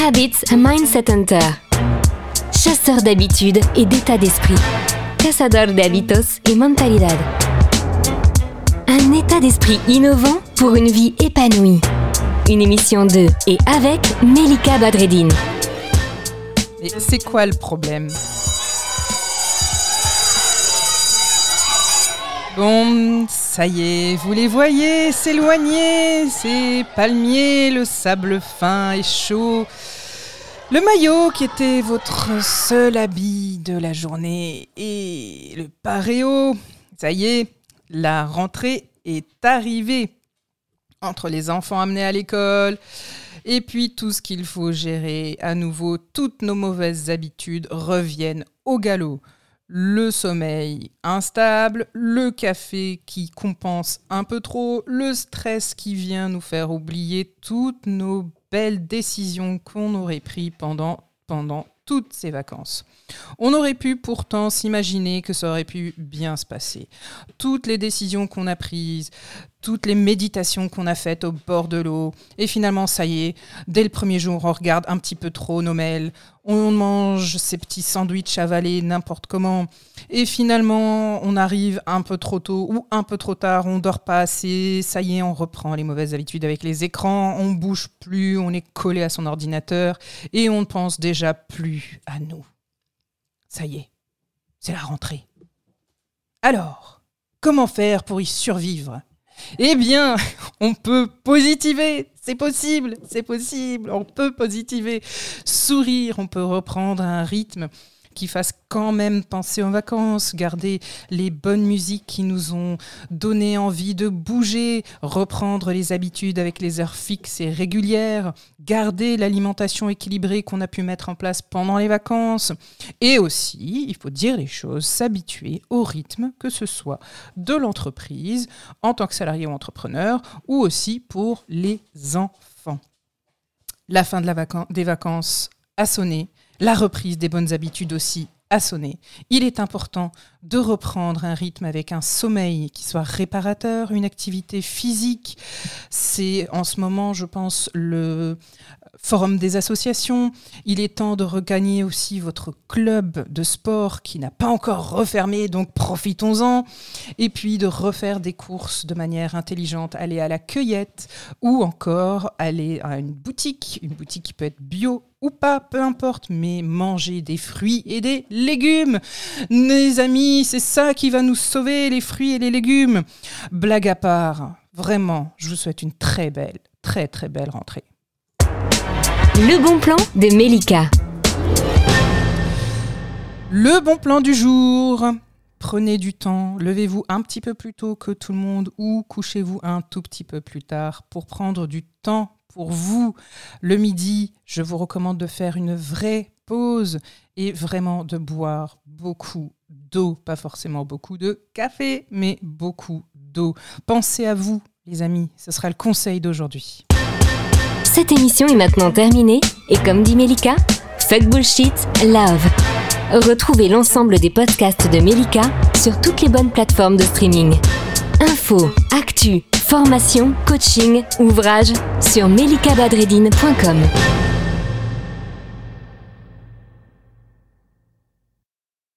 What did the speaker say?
Habits Mindset Hunter. Chasseur d'habitudes et d'état d'esprit. Cazador de hábitos y mentalidad. Un état d'esprit innovant pour une vie épanouie. Une émission de et avec Melika Badreddine. Mais c'est quoi le problème? Bon, ça y est, vous les voyez s'éloigner, ces palmiers, le sable fin et chaud. Le maillot qui était votre seul habit de la journée et le paréo. Ça y est, la rentrée est arrivée. Entre les enfants amenés à l'école et puis tout ce qu'il faut gérer, à nouveau, toutes nos mauvaises habitudes reviennent au galop le sommeil instable, le café qui compense un peu trop, le stress qui vient nous faire oublier toutes nos belles décisions qu'on aurait prises pendant, pendant toutes ces vacances. On aurait pu pourtant s'imaginer que ça aurait pu bien se passer. Toutes les décisions qu'on a prises, toutes les méditations qu'on a faites au bord de l'eau, et finalement, ça y est, dès le premier jour, on regarde un petit peu trop nos mails, on mange ces petits sandwichs avalés n'importe comment, et finalement, on arrive un peu trop tôt ou un peu trop tard, on dort pas assez, ça y est, on reprend les mauvaises habitudes avec les écrans, on bouge plus, on est collé à son ordinateur, et on ne pense déjà plus à nous. Ça y est, c'est la rentrée. Alors, comment faire pour y survivre? Eh bien, on peut positiver, c'est possible, c'est possible, on peut positiver, sourire, on peut reprendre un rythme qui fasse quand même penser aux vacances, garder les bonnes musiques qui nous ont donné envie de bouger, reprendre les habitudes avec les heures fixes et régulières, garder l'alimentation équilibrée qu'on a pu mettre en place pendant les vacances, et aussi, il faut dire les choses, s'habituer au rythme, que ce soit de l'entreprise, en tant que salarié ou entrepreneur, ou aussi pour les enfants. La fin des vacances a sonné la reprise des bonnes habitudes aussi a sonné. Il est important de reprendre un rythme avec un sommeil qui soit réparateur, une activité physique. C'est en ce moment, je pense, le forum des associations. Il est temps de regagner aussi votre club de sport qui n'a pas encore refermé, donc profitons-en. Et puis de refaire des courses de manière intelligente, aller à la cueillette ou encore aller à une boutique, une boutique qui peut être bio ou pas, peu importe, mais manger des fruits et des légumes. Mes amis, c'est ça qui va nous sauver, les fruits et les légumes. Blague à part, vraiment, je vous souhaite une très belle, très très belle rentrée. Le bon plan de Melika. Le bon plan du jour. Prenez du temps, levez-vous un petit peu plus tôt que tout le monde ou couchez-vous un tout petit peu plus tard pour prendre du temps pour vous. Le midi, je vous recommande de faire une vraie pause et vraiment de boire beaucoup d'eau, pas forcément beaucoup de café, mais beaucoup d'eau. Pensez à vous, les amis, ce sera le conseil d'aujourd'hui. Cette émission est maintenant terminée et comme dit Melika, fuck bullshit, love. Retrouvez l'ensemble des podcasts de Melika sur toutes les bonnes plateformes de streaming. Info, actu, formation, coaching, ouvrage sur melikabadredine.com.